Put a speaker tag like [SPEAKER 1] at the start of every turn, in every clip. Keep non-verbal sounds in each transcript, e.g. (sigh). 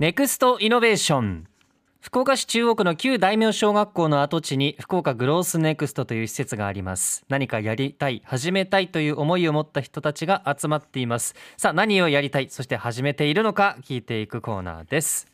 [SPEAKER 1] ネクストイノベーション。福岡市中央区の旧大名小学校の跡地に福岡グロースネクストという施設があります。何かやりたい始めたいという思いを持った人たちが集まっています。さあ何をやりたいそして始めているのか聞いていくコーナーです。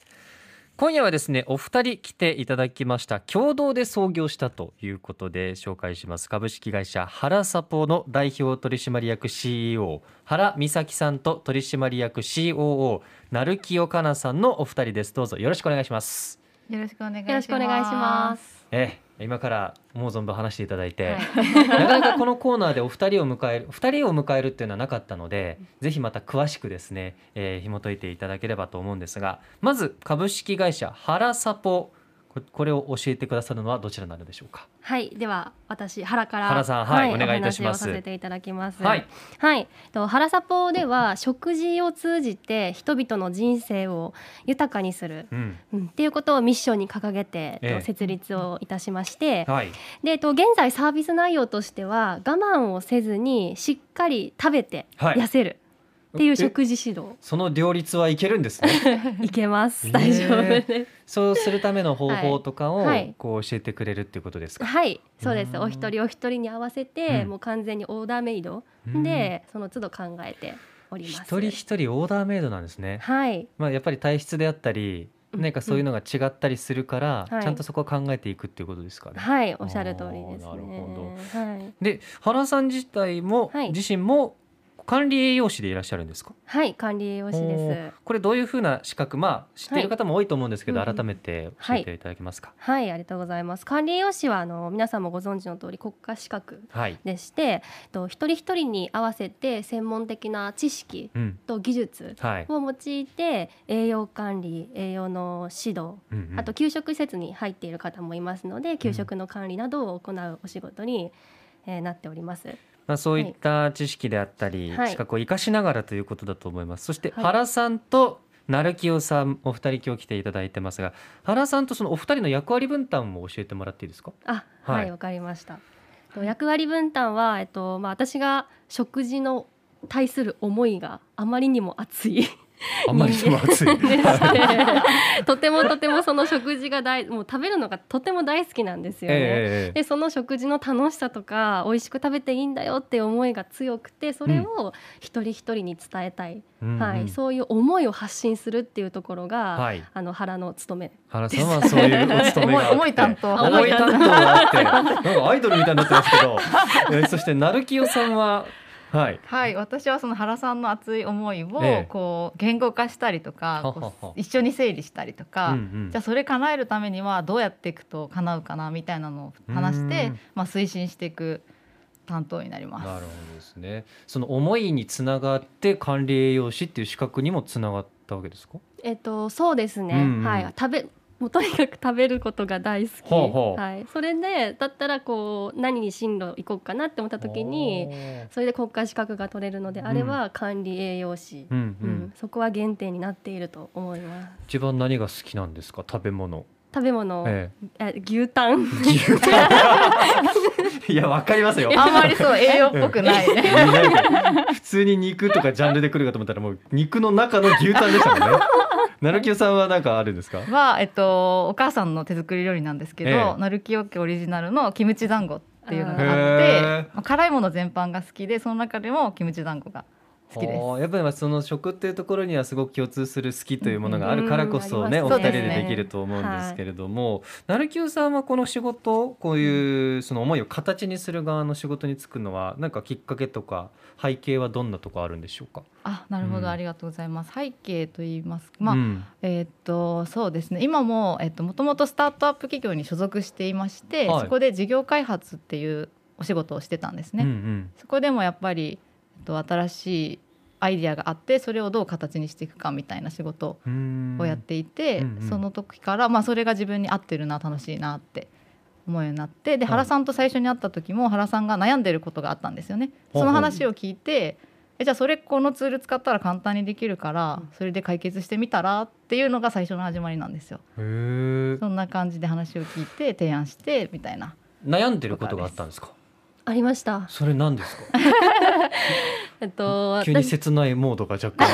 [SPEAKER 1] 今夜はですねお二人来ていただきました共同で創業したということで紹介します株式会社原サポの代表取締役 CEO 原美咲さんと取締役 COO 成清香奈さんのお二人ですどうぞよろしくお願いします
[SPEAKER 2] よろしくお願いします。
[SPEAKER 3] よろしくお願いします。
[SPEAKER 1] ええ今から思う存分話していただいて、
[SPEAKER 3] はい。
[SPEAKER 1] なかなかこのコーナーでお二人を迎える二人を迎えるっていうのはなかったのでぜひまた詳しくですね、えー、紐解いていただければと思うんですがまず株式会社原サポここれを教えてくださるのはどちらになるでしょうか？
[SPEAKER 3] はい、では私原から
[SPEAKER 1] 原さんはいお願いいたします。
[SPEAKER 3] お話をさせていただきます。
[SPEAKER 1] はい、
[SPEAKER 3] はい、と原サポでは食事を通じて人々の人生を豊かにする。
[SPEAKER 1] うん。
[SPEAKER 3] うん、っていうことをミッションに掲げて、
[SPEAKER 1] ええ。
[SPEAKER 3] と設立をいたしまして、
[SPEAKER 1] はい。
[SPEAKER 3] で、と現在サービス内容としては我慢をせずにしっかり食べて
[SPEAKER 1] はい。
[SPEAKER 3] 痩せるっていう
[SPEAKER 1] え
[SPEAKER 3] 食事指導。
[SPEAKER 1] その両立はいけるんですね。(laughs)
[SPEAKER 3] いけます、
[SPEAKER 1] ええ。
[SPEAKER 3] 大丈夫です。
[SPEAKER 1] そうするための方法とかを
[SPEAKER 3] はい。はい
[SPEAKER 1] こう教えてくれるっていうことですか、
[SPEAKER 3] はい、そうです。
[SPEAKER 1] うん。
[SPEAKER 3] お一人お一人に合わせて、
[SPEAKER 1] うん。
[SPEAKER 3] もう完全にオーダーメイド。
[SPEAKER 1] うん。
[SPEAKER 3] で、その都度考えております。
[SPEAKER 1] 一人一人オーダーメイドなんですね。
[SPEAKER 3] はい、
[SPEAKER 1] まあ、やっぱり体質であったり
[SPEAKER 3] うん。
[SPEAKER 1] 何かそういうのが違ったりするから、
[SPEAKER 3] はい。
[SPEAKER 1] ちゃんとそこは考えていくっていうことですかね。
[SPEAKER 3] はい、おっしゃる通りですね。
[SPEAKER 1] なるほ
[SPEAKER 3] はい、
[SPEAKER 1] で原さん自体も、
[SPEAKER 3] はい。
[SPEAKER 1] 自身も管理栄養士でいらっしゃるんですか？
[SPEAKER 3] はい、管理栄養士
[SPEAKER 1] お
[SPEAKER 3] で
[SPEAKER 1] ーこれどういうふうな資格まあ知っている方も多いと思うんですけど、
[SPEAKER 3] はい
[SPEAKER 1] 改めて教えていただけますか？
[SPEAKER 3] す。はい、ありがとうございます。管理栄養士はあの皆さんもご存知の通り国家資格
[SPEAKER 1] はい、
[SPEAKER 3] でして、と一人一人に合わせて専門的な知識
[SPEAKER 1] うん
[SPEAKER 3] と技術
[SPEAKER 1] はい
[SPEAKER 3] を用いて栄養管理、栄養の指導
[SPEAKER 1] うんうん
[SPEAKER 3] あと給食施設に入っている方もいますので給食の管理などを行うお仕事に、えーなっております。
[SPEAKER 1] まあ、そういった知識であったり、
[SPEAKER 3] はい。
[SPEAKER 1] 資格を生かしながらということだと思います。そして
[SPEAKER 3] はい。
[SPEAKER 1] 原さんと成清さんお二人今日来ていただいてますが原さんとそのお二人の役割分担も教えてもらっていいですか？
[SPEAKER 3] あ
[SPEAKER 1] は
[SPEAKER 3] はい。いわ、かりました。と役割分担はえっとまあ私が食事の対する思いがあまりにも熱い
[SPEAKER 1] あんまりにも熱い。(laughs) (laughs)
[SPEAKER 3] とてもとてもその食事が大もう食べるのがとても大好きなんですよね。
[SPEAKER 1] ええ
[SPEAKER 3] でその食事の楽しさとか美味しく食べていいんだよって思いが強くてそれを一人一人に伝えたい、
[SPEAKER 1] うんうん。
[SPEAKER 3] はい、そういう思いを発信するっていうところが、
[SPEAKER 1] はい。
[SPEAKER 3] あの原の務め
[SPEAKER 1] 原さんはそういうお勤めがあって。(laughs)
[SPEAKER 2] 重い担当。
[SPEAKER 1] 重い担当があって。なんかアイドルみたいになってますけど、えーそして成清さんははい。
[SPEAKER 2] はい、私はその原さんの熱い思いを
[SPEAKER 1] ええ。
[SPEAKER 2] こう言語化したりとか、一緒に整理したりとか、じゃあそれ叶えるためにはどうやっていくと叶うかなみたいなのを話して
[SPEAKER 1] うん、
[SPEAKER 2] まあ推進していく担当になります。
[SPEAKER 1] なるほどですね。その思いにつながって管理栄養士っていう資格にもつながったわけですか？
[SPEAKER 3] えっとそうですね、
[SPEAKER 1] うんうん。
[SPEAKER 3] はい。食べもうとにかく食べることが大好き、
[SPEAKER 1] ほうほう。
[SPEAKER 3] はい、それでだったらこう何に進路行こうかなって思った時にそれで国家資格が取れるのであれば管理栄養士、
[SPEAKER 1] うんう
[SPEAKER 3] うん。
[SPEAKER 1] ん、
[SPEAKER 3] そこは原点になっていると思います。
[SPEAKER 1] 一番何が好きなんですか？食べ物、
[SPEAKER 3] 食べ物、
[SPEAKER 1] え
[SPEAKER 3] え。牛タン。
[SPEAKER 1] え、牛タン？(laughs) いやわかりますよ。
[SPEAKER 2] あんまりそう栄養っぽくない
[SPEAKER 1] 普通に肉とかジャンルで来るかと思ったらもう肉の中の牛タンでしたもんね (laughs) 成清さんは何かあるんですか？
[SPEAKER 2] は、えっと、お母さんの手作り料理なんですけど、
[SPEAKER 1] ええ。
[SPEAKER 2] なるきよ家オリジナルのキムチ団子っていうのがあっ
[SPEAKER 1] へ
[SPEAKER 2] てまあ辛いもの全般が好きでその中でもキムチ団子が好きです。
[SPEAKER 1] はあやっぱりまあその食っていうところにはすごく共通する好きというものがあるからこそね、
[SPEAKER 3] うん
[SPEAKER 1] お二人でできると思うんですけれども、成清さんはこの仕事こういうその思いを形にする側の仕事に就くのは何かきっかけとか背景はどんなとこあるんでしょうか？
[SPEAKER 2] あなるほど、
[SPEAKER 1] うん。
[SPEAKER 2] ありがとうございます。背景と言いますか。まあ、
[SPEAKER 1] うん。
[SPEAKER 2] えーっとそうですね。今も、えっと、もともとスタートアップ企業に所属していまして、
[SPEAKER 1] はい。
[SPEAKER 2] そこで事業開発っていうお仕事をしてたんですね。
[SPEAKER 1] うんうん。
[SPEAKER 2] そこでもやっぱり、と、新しいアイディアがあってそれをどう形にしていくかみたいな仕事をやっていて、
[SPEAKER 1] うんうん
[SPEAKER 2] その時から、まあ、それが自分に合ってるな楽しいなって思うようになってで
[SPEAKER 1] はい
[SPEAKER 2] 原さんと最初に会った時も原さんが悩んでることがあったんですよね。その話を聞いてえじゃあそれこのツール使ったら簡単にできるからそれで解決してみたらっていうのが最初の始まりなんですよ。そんな感じで話を聞いて提案してみたいな。
[SPEAKER 1] 悩んでることがあったんですか？
[SPEAKER 3] ありました。
[SPEAKER 1] それ何ですか？(laughs)
[SPEAKER 3] えっと
[SPEAKER 1] 急に
[SPEAKER 3] 私
[SPEAKER 1] 切ないモードが若干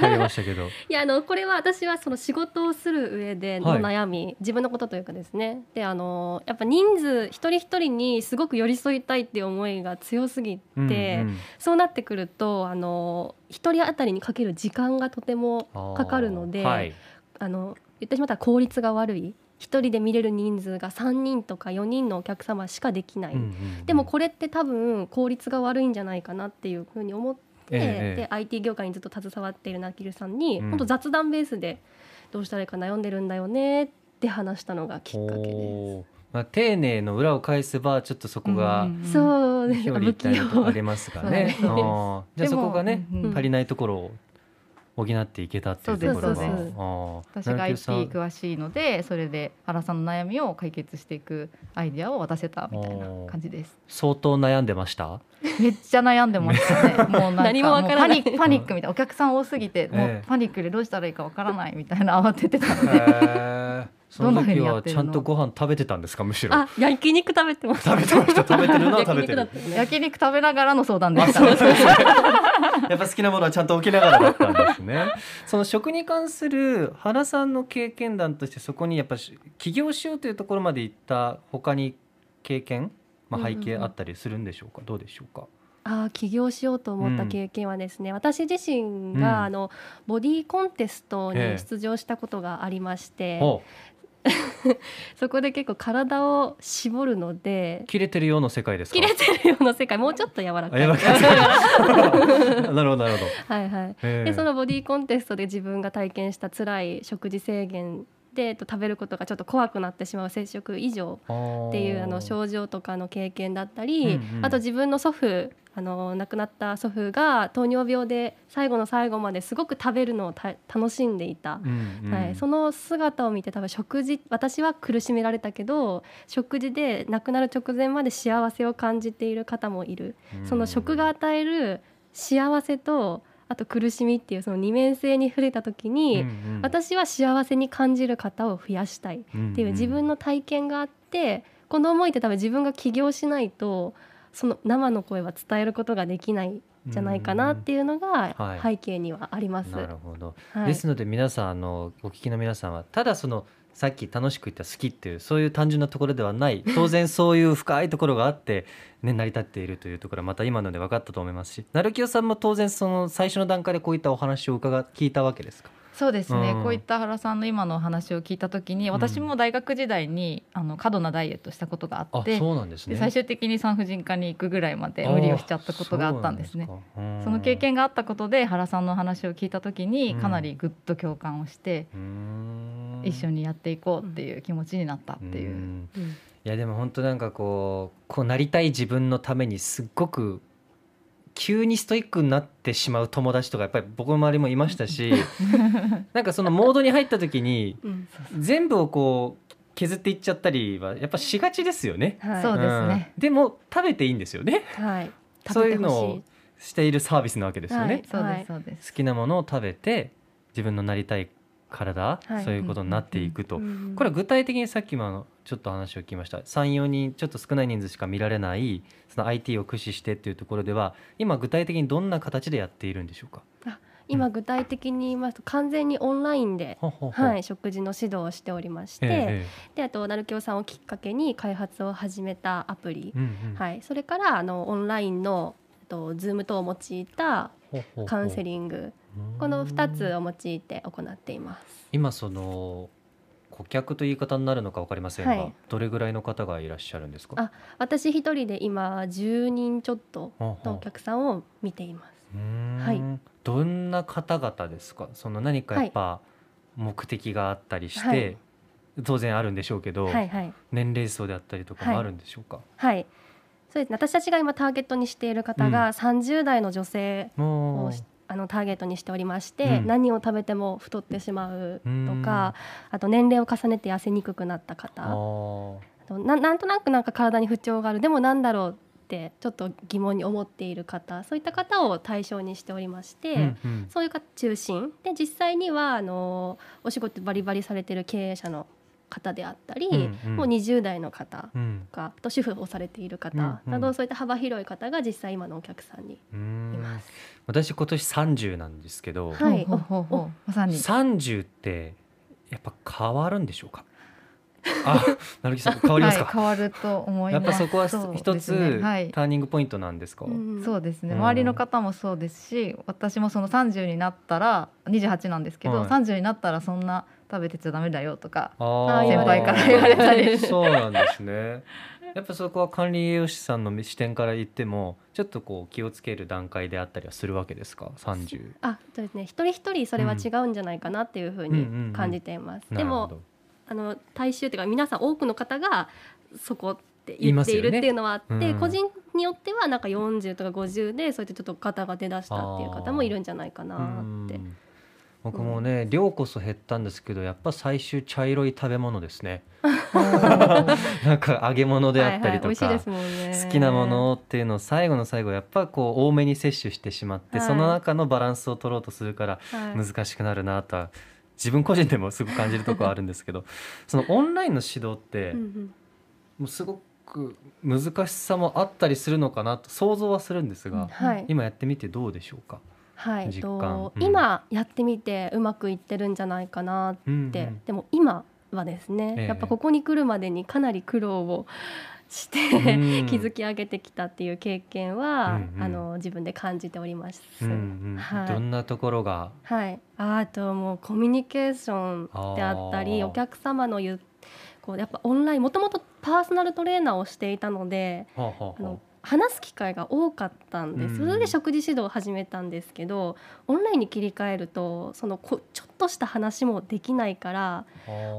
[SPEAKER 1] 入りましたけど。(laughs)
[SPEAKER 3] いやあのこれは私はその仕事をする上での悩み、自分のことというかですね。であのやっぱ人数一人一人にすごく寄り添いたいっていう思いが強すぎて、
[SPEAKER 1] うんうん。
[SPEAKER 3] そうなってくるとあの一人当たりにかける時間がとてもかかるので
[SPEAKER 1] あーはい。
[SPEAKER 3] あの言ってしまったら効率が悪い一人で見れる人数が3人とか4人のお客様しかできない、
[SPEAKER 1] うんうんうん。
[SPEAKER 3] でもこれって多分効率が悪いんじゃないかなっていうふうに思って、
[SPEAKER 1] ええ
[SPEAKER 3] で IT 業界にずっと携わっているナキルさんに、
[SPEAKER 1] うん
[SPEAKER 3] 本当雑談ベースでどうしたらいいか悩んでるんだよねって話したのがきっかけで
[SPEAKER 1] おー。まあ、丁寧の裏を返せばちょっとそこが表裏一体ありますがね。
[SPEAKER 2] そ (laughs) う
[SPEAKER 1] あー。じゃあそこがね、足りないところを補っていけたっていうところが。
[SPEAKER 2] 私が
[SPEAKER 1] 成
[SPEAKER 2] IT 詳しいのでそれで原さんの悩みを解決していくアイデアを渡せたみたいな感じです。
[SPEAKER 1] 相当悩んでました？
[SPEAKER 2] めっちゃ悩んでましたね。もう
[SPEAKER 3] 何も (laughs) わからない
[SPEAKER 2] パニックパニックみたいなお客さん多すぎて、も
[SPEAKER 1] え
[SPEAKER 2] う
[SPEAKER 1] え
[SPEAKER 2] パニックでどうしたらいいかわからないみたいな慌ててたので、
[SPEAKER 1] その時はちゃんとご飯食べてたんですか？むしろ。
[SPEAKER 3] あ焼肉食べてます
[SPEAKER 1] 食べてました。食べてるのは食べてる。(laughs)
[SPEAKER 3] 焼肉
[SPEAKER 2] 食べながらの相談でした。(laughs)
[SPEAKER 1] やっぱ好きなものはちゃんと置きながらだったんですね。(laughs) その食に関する原さんの経験談としてそこにやっぱし起業しようというところまで行った他に経験、まあ、背景あったりするんでしょうか、どうでしょうか？
[SPEAKER 3] あー起業しようと思った経験はですね、私自身が、
[SPEAKER 1] うん。
[SPEAKER 3] あのボディコンテストに
[SPEAKER 1] ええ。
[SPEAKER 3] 出場したことがありまして、
[SPEAKER 1] ほ
[SPEAKER 3] そこで結構体を絞るので
[SPEAKER 1] う切れてるような世界ですか？
[SPEAKER 3] 切れてるような世界もうちょっと柔らかい (laughs)
[SPEAKER 1] なるほどなるほど。
[SPEAKER 3] はいはい
[SPEAKER 1] ええ
[SPEAKER 3] でそのボディコンテストで自分が体験した辛い食事制限でえっと食べることがちょっと怖くなってしまう摂食異常っていうあの症状とかの経験だったり、
[SPEAKER 1] うんうん。
[SPEAKER 3] あと自分の祖父あの亡くなった祖父が糖尿病で最後の最後まですごく食べるのをた楽しんでいた。
[SPEAKER 1] うんうん。
[SPEAKER 3] はい、その姿を見て多分食事私は苦しめられたけど食事で亡くなる直前まで幸せを感じている方もいる、その食が与える幸せとあと苦しみっていうその二面性に触れた時に、
[SPEAKER 1] うんうん。
[SPEAKER 3] 私は幸せに感じる方を増やしたいっていう自分の体験があってこの思いって多分自分が起業しないとその生の声は伝えることができないんじゃないかなっていうのが
[SPEAKER 1] はい。
[SPEAKER 3] 背景にはあります。
[SPEAKER 1] なるほど。
[SPEAKER 3] はい。
[SPEAKER 1] ですので皆さんあのお聞きの皆さんはただそのさっき楽しく言った好きっていうそういう単純なところではない (laughs) 当然そういう深いところがあって、ね、成り立っているというところはまた今ので分かったと思いますし成清さんも当然その最初の段階でこういったお話を伺っ聞いたわけですか？
[SPEAKER 2] そうですね、
[SPEAKER 1] うん。
[SPEAKER 2] こういった原さんの今のお話を聞いた時に私も大学時代にあの過度なダイエットしたことがあ
[SPEAKER 1] あ
[SPEAKER 2] って
[SPEAKER 1] そうなんですね。
[SPEAKER 2] で最終的に産婦人科に行くぐらいまで無理をしちゃったことがあったんですね。
[SPEAKER 1] あ。そ
[SPEAKER 2] の経験があったことで原さんの話を聞いた時に
[SPEAKER 1] うん。
[SPEAKER 2] かなりぐっと共感をして一緒にやっていこうっていう気持ちになったっていう。
[SPEAKER 1] いやでも本当なんかこうこうなりたい自分のためにすっごく急にストイックになってしまう友達とかやっぱり僕の周りもいましたし (laughs) なんかそのモードに入った時に
[SPEAKER 3] うん。
[SPEAKER 1] 全部をこう削っていっちゃったりはやっぱしがちですよね。
[SPEAKER 3] はい。
[SPEAKER 2] そうですね。
[SPEAKER 1] うん。でも食べていいんですよね。
[SPEAKER 3] はい、
[SPEAKER 1] そういうのをしているサービスなわけですよね。
[SPEAKER 3] はい。
[SPEAKER 2] そうですそうです。
[SPEAKER 1] 好きなものを食べて自分のなりたい体、
[SPEAKER 3] はい。
[SPEAKER 1] そういうことになっていくと、
[SPEAKER 3] うん。
[SPEAKER 1] これは具体的にさっきもあのちょっと話を聞きました。34人ちょっと少ない人数しか見られないその IT を駆使してっていうところでは今具体的にどんな形でやっているんでしょうか？
[SPEAKER 3] 今具体的に言いますと完全にオンラインで、はい、食事の指導をしておりまして、
[SPEAKER 1] え
[SPEAKER 3] であと成京さんをきっかけに開発を始めたアプリ。はい、それからあのオンラインのと Zoom 等を用いたカウンセリング。この2つを用いて行っています。
[SPEAKER 1] 今その顧客という言い方になるのか分かりませんが、
[SPEAKER 3] はい。
[SPEAKER 1] どれぐらいの方がいらっしゃるんですか？
[SPEAKER 3] あ私一人で今10人ちょっとのお客さんを見ています。はい。
[SPEAKER 1] どんな方々ですか？その何かやっぱ目的があったりして、
[SPEAKER 3] はい。
[SPEAKER 1] 当然あるんでしょうけど、
[SPEAKER 3] はいはい。
[SPEAKER 1] 年齢層であったりとかもあるんでしょうか、
[SPEAKER 3] はい。そうです。ね。私たちが今ターゲットにしている方が30代の女性
[SPEAKER 1] もう
[SPEAKER 3] をしあのターゲットにしておりまして、
[SPEAKER 1] うん。
[SPEAKER 3] 何を食べても太ってしまう
[SPEAKER 1] うん。
[SPEAKER 3] とか、あと年齢を重ねて痩せにくくなった方、
[SPEAKER 1] あ
[SPEAKER 3] とななんとなくなんか体に不調がある、でもなんだろうってちょっと疑問に思っている方、そういった方を対象にしておりまして。
[SPEAKER 1] うんうん。
[SPEAKER 3] そういう方中心。で実際にはあのお仕事バリバリされてる経営者の方であったり、
[SPEAKER 1] うんうん。
[SPEAKER 3] もう20代の方
[SPEAKER 1] うん。
[SPEAKER 3] とかあと主婦をされている方
[SPEAKER 1] うんうん。
[SPEAKER 3] など、そういった幅広い方が実際今のお客さんに
[SPEAKER 1] う
[SPEAKER 3] い
[SPEAKER 1] ん。
[SPEAKER 3] ます。
[SPEAKER 1] 私今年30なんですけど、
[SPEAKER 3] はい。
[SPEAKER 2] ほうほうほうほう。まさに
[SPEAKER 1] 30ってやっぱ変わるんでしょうか？(laughs) あなるきさん変わりますか、
[SPEAKER 2] はい、変わると思い
[SPEAKER 1] やっ
[SPEAKER 2] ます
[SPEAKER 1] ぱそこは一つ
[SPEAKER 2] ねはい。
[SPEAKER 1] ターニングポイントなんですか、
[SPEAKER 3] うん。
[SPEAKER 2] そうですね。
[SPEAKER 1] うん。
[SPEAKER 2] 周りの方もそうですし私もその30になったら28なんですけど、
[SPEAKER 1] はい。
[SPEAKER 2] 30になったらそんな食べてちゃダメだよとか先輩から言われたり。
[SPEAKER 1] そうなんですね。(laughs) やっぱそこは管理栄養士さんの視点から言ってもちょっとこう気をつける段階であったりはするわけですか？30
[SPEAKER 3] あそうですね。一人一人それは違うんじゃないかなっていうふうに感じています。でもあの大衆というか皆さん多くの方がそこって
[SPEAKER 1] 言
[SPEAKER 3] っているっていうのはあって、
[SPEAKER 1] うん
[SPEAKER 3] 個人によってはなんか40とか50でそうやってちょっと肩が出だしたっていう方もいるんじゃないかなって。
[SPEAKER 1] う。ん僕もね量こそ減ったんですけどやっぱ最終茶色い食べ物ですね。なんか揚げ物であったりとか。好きなものっていうのを最後の最後やっぱこう多めに摂取してしまって、
[SPEAKER 3] はい。
[SPEAKER 1] その中のバランスを取ろうとするから
[SPEAKER 3] はい。
[SPEAKER 1] 難しくなるなとは自分個人でもすごく感じるところあるんですけど (laughs) そのオンラインの指導って
[SPEAKER 3] うんうん。
[SPEAKER 1] もうすごく難しさもあったりするのかなと想像はするんですが、
[SPEAKER 3] はい。
[SPEAKER 1] 今やってみてどうでしょうか、
[SPEAKER 3] はい、と
[SPEAKER 1] うん。
[SPEAKER 3] 今やってみてうまくいってるんじゃないかなって、
[SPEAKER 1] うんうん。
[SPEAKER 3] でも今はですね、
[SPEAKER 1] ええ。
[SPEAKER 3] やっぱここに来るまでにかなり苦労をして、
[SPEAKER 1] うん。
[SPEAKER 3] 築き上げてきたっていう経験は、
[SPEAKER 1] うんうん。
[SPEAKER 3] あの自分で感じております。
[SPEAKER 1] うんうん。
[SPEAKER 3] はい。
[SPEAKER 1] どんなところが？
[SPEAKER 3] はい、あともうコミュニケーションであったりお客様の言うこうやっぱオンラインもともとパーソナルトレーナーをしていたので
[SPEAKER 1] はあはあは
[SPEAKER 3] あの話す機会が多かったんです、
[SPEAKER 1] うん。
[SPEAKER 3] それで食事指導を始めたんですけどオンラインに切り替えるとそのこちょっとした話もできないから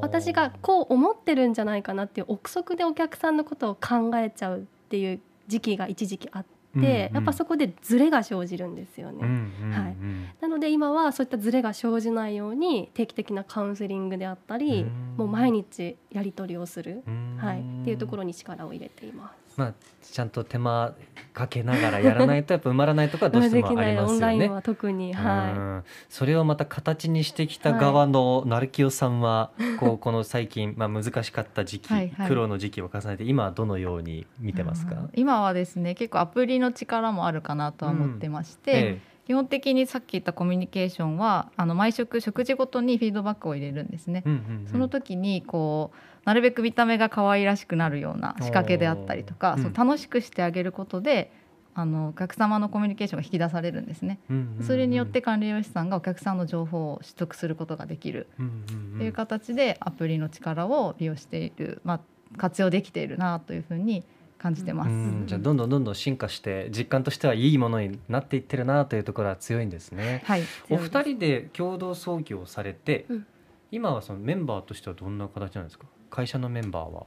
[SPEAKER 3] 私がこう思ってるんじゃないかなっていう憶測でお客さんのことを考えちゃうっていう時期が一時期あって、やっぱそこでズレが生じるんですよね。
[SPEAKER 1] うんうんうん。
[SPEAKER 3] はい。なので今はそういったズレが生じないように定期的なカウンセリングであったり
[SPEAKER 1] うん。
[SPEAKER 3] もう毎日やり取りをする、
[SPEAKER 1] うん。
[SPEAKER 3] はい、っていうところに力を入れています。
[SPEAKER 1] まあちゃんと手間かけながらやらないとやっぱ埋まらないところはどうしてもありますよね。
[SPEAKER 3] オンライン。は特に、
[SPEAKER 1] う
[SPEAKER 3] は
[SPEAKER 1] ん。それをまた形にしてきた側の成清さんは、こうこの最近、まあ、難しかった時期
[SPEAKER 2] はいはい。
[SPEAKER 1] 苦労の時期を重ねて今はどのように見てますか？
[SPEAKER 2] うん、今はですね結構アプリの力もあるかなとは思ってまして、
[SPEAKER 1] え
[SPEAKER 2] 基本的にさっき言ったコミュニケーションはあの毎食食事ごとにフィードバックを入れるん。ですね
[SPEAKER 1] え。うんうんうん
[SPEAKER 2] その時にこうなるべく見た目が可愛らしくなるような仕掛けであったりとか、そう楽しくしてあげることであのお客様のコミュニケーションが引き出されるんですね。
[SPEAKER 1] うんうんうん
[SPEAKER 2] それによって管理栄養士さんがお客さんの情報を取得することができる。
[SPEAKER 1] うんうんうん
[SPEAKER 2] という形でアプリの力を利用している、まあ、活用できているなというふうに感じてます。
[SPEAKER 1] うんじゃあどんどんどんどん進化して実感としてはいいものになっていってるなというところは強いんですね。
[SPEAKER 2] はい、
[SPEAKER 1] お二人で共同創業されて、
[SPEAKER 3] うん。
[SPEAKER 1] 今はそのメンバーとしてはどんな形なんですか？会社のメンバーは？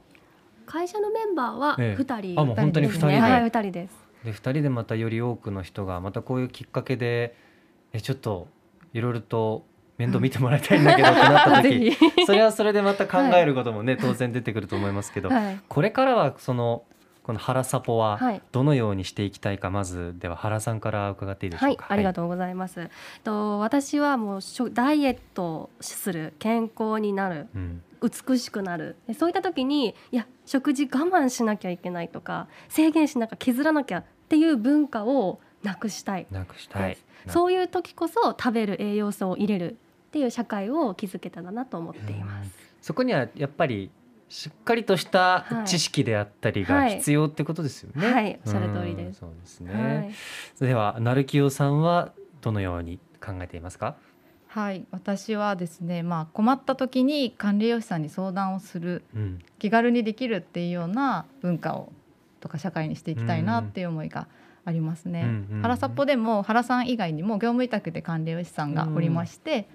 [SPEAKER 3] 会社のメンバーは
[SPEAKER 1] ええ。
[SPEAKER 3] 2人、
[SPEAKER 1] あもう本当に二人で、
[SPEAKER 3] はい、2人です。
[SPEAKER 1] で2人でまたより多くの人がまたこういうきっかけでえちょっといろいろと面倒見てもらいたいんだけどってなった (laughs)
[SPEAKER 3] ぜ
[SPEAKER 1] 時
[SPEAKER 3] ひ、
[SPEAKER 1] それはそれでまた考えることもね、当然出てくると思いますけど、
[SPEAKER 3] はい、
[SPEAKER 1] これからはそのこの原サポは
[SPEAKER 3] はい
[SPEAKER 1] どのようにしていきたいかまずでは原さんから伺っていいでしょ
[SPEAKER 3] はい
[SPEAKER 1] うか。、う。
[SPEAKER 3] ありがとうございます。と私はもうダイエットをする、健康になる、
[SPEAKER 1] うん
[SPEAKER 3] 美しくなる。でそういった時にいや食事我慢しなきゃいけないとか制限しなきゃ削らなきゃっていう文化をなくしたい。
[SPEAKER 1] なくしたい。な
[SPEAKER 3] そういう時こそ食べる栄養素を入れるっていう社会を築けたらなと思っています。
[SPEAKER 1] そこにはやっぱりしっかりとした
[SPEAKER 3] はい
[SPEAKER 1] 知識であったりが
[SPEAKER 3] はい
[SPEAKER 1] 必要ってことですよね。
[SPEAKER 3] はいおっしゃる通りです
[SPEAKER 1] うんそうですね。
[SPEAKER 3] はい。
[SPEAKER 1] では成清さんはどのように考えていますか？
[SPEAKER 2] はい、私はですね、まあ、困った時に管理栄養士さんに相談をする
[SPEAKER 1] うん。
[SPEAKER 2] 気軽にできるっていうような文化をとか社会にしていきたいなっていう思いがありますね。
[SPEAKER 1] うんうんうん
[SPEAKER 2] 原サポでも原さん以外にも業務委託で管理栄養士さんがおりまして、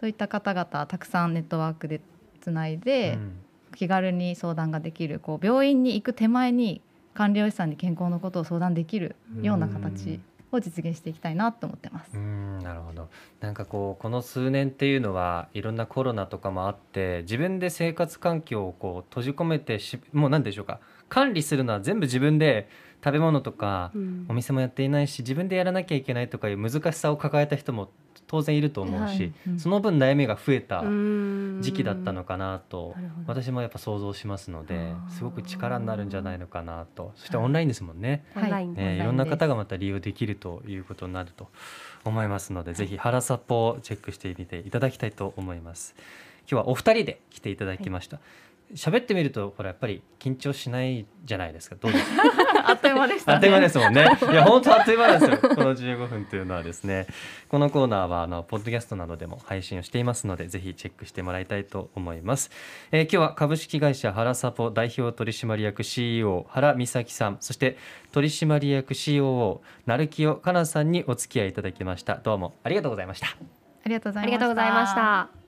[SPEAKER 2] そういった方々たくさんネットワークでつないで、
[SPEAKER 1] うん
[SPEAKER 2] 気軽に相談ができるこう病院に行く手前に管理栄養士さんに健康のことを相談できるような形を実現していきたいなと思ってます。
[SPEAKER 1] う。んなるほど。なんかこうこの数年っていうのはいろんなコロナとかもあって自分で生活環境をこう閉じ込めてしもう何でしょうか。管理するのは全部自分で食べ物とか
[SPEAKER 3] うん。
[SPEAKER 1] お店もやっていないし自分でやらなきゃいけないとかいう難しさを抱えた人も当然いると思うし、
[SPEAKER 3] はい
[SPEAKER 2] うん。
[SPEAKER 1] その分悩みが増えた
[SPEAKER 3] 時
[SPEAKER 1] 時期だったのかなと私もやっぱ想像しますのですごく力になるんじゃないのかなとそして
[SPEAKER 2] はい
[SPEAKER 1] オンラインですもんね、
[SPEAKER 3] オンラインで、
[SPEAKER 1] ね、いろんな方がまた利用できるということになると思いますので、ぜひ原サポをチェックしてみていただきたいと思います。今日はお二人で来ていただきました喋、ってみるとほらやっぱり緊張しないじゃないですかどうですか？(laughs)
[SPEAKER 2] あっという間でした、ね。
[SPEAKER 1] あっという間ですもんね。(laughs) いや、本当あっという間ですよ。この15分というのはですね。このコーナーは、あの、ポッドキャストなどでも配信をしていますので、ぜひチェックしてもらいたいと思います。えー今日は株式会社原サポ代表取締役 CEO 原美咲さん、そして取締役 COO 成清香奈さんにお付き合いいただきました。どうもありがとうございました。
[SPEAKER 2] ありがとうございました。
[SPEAKER 3] ありがとうございました。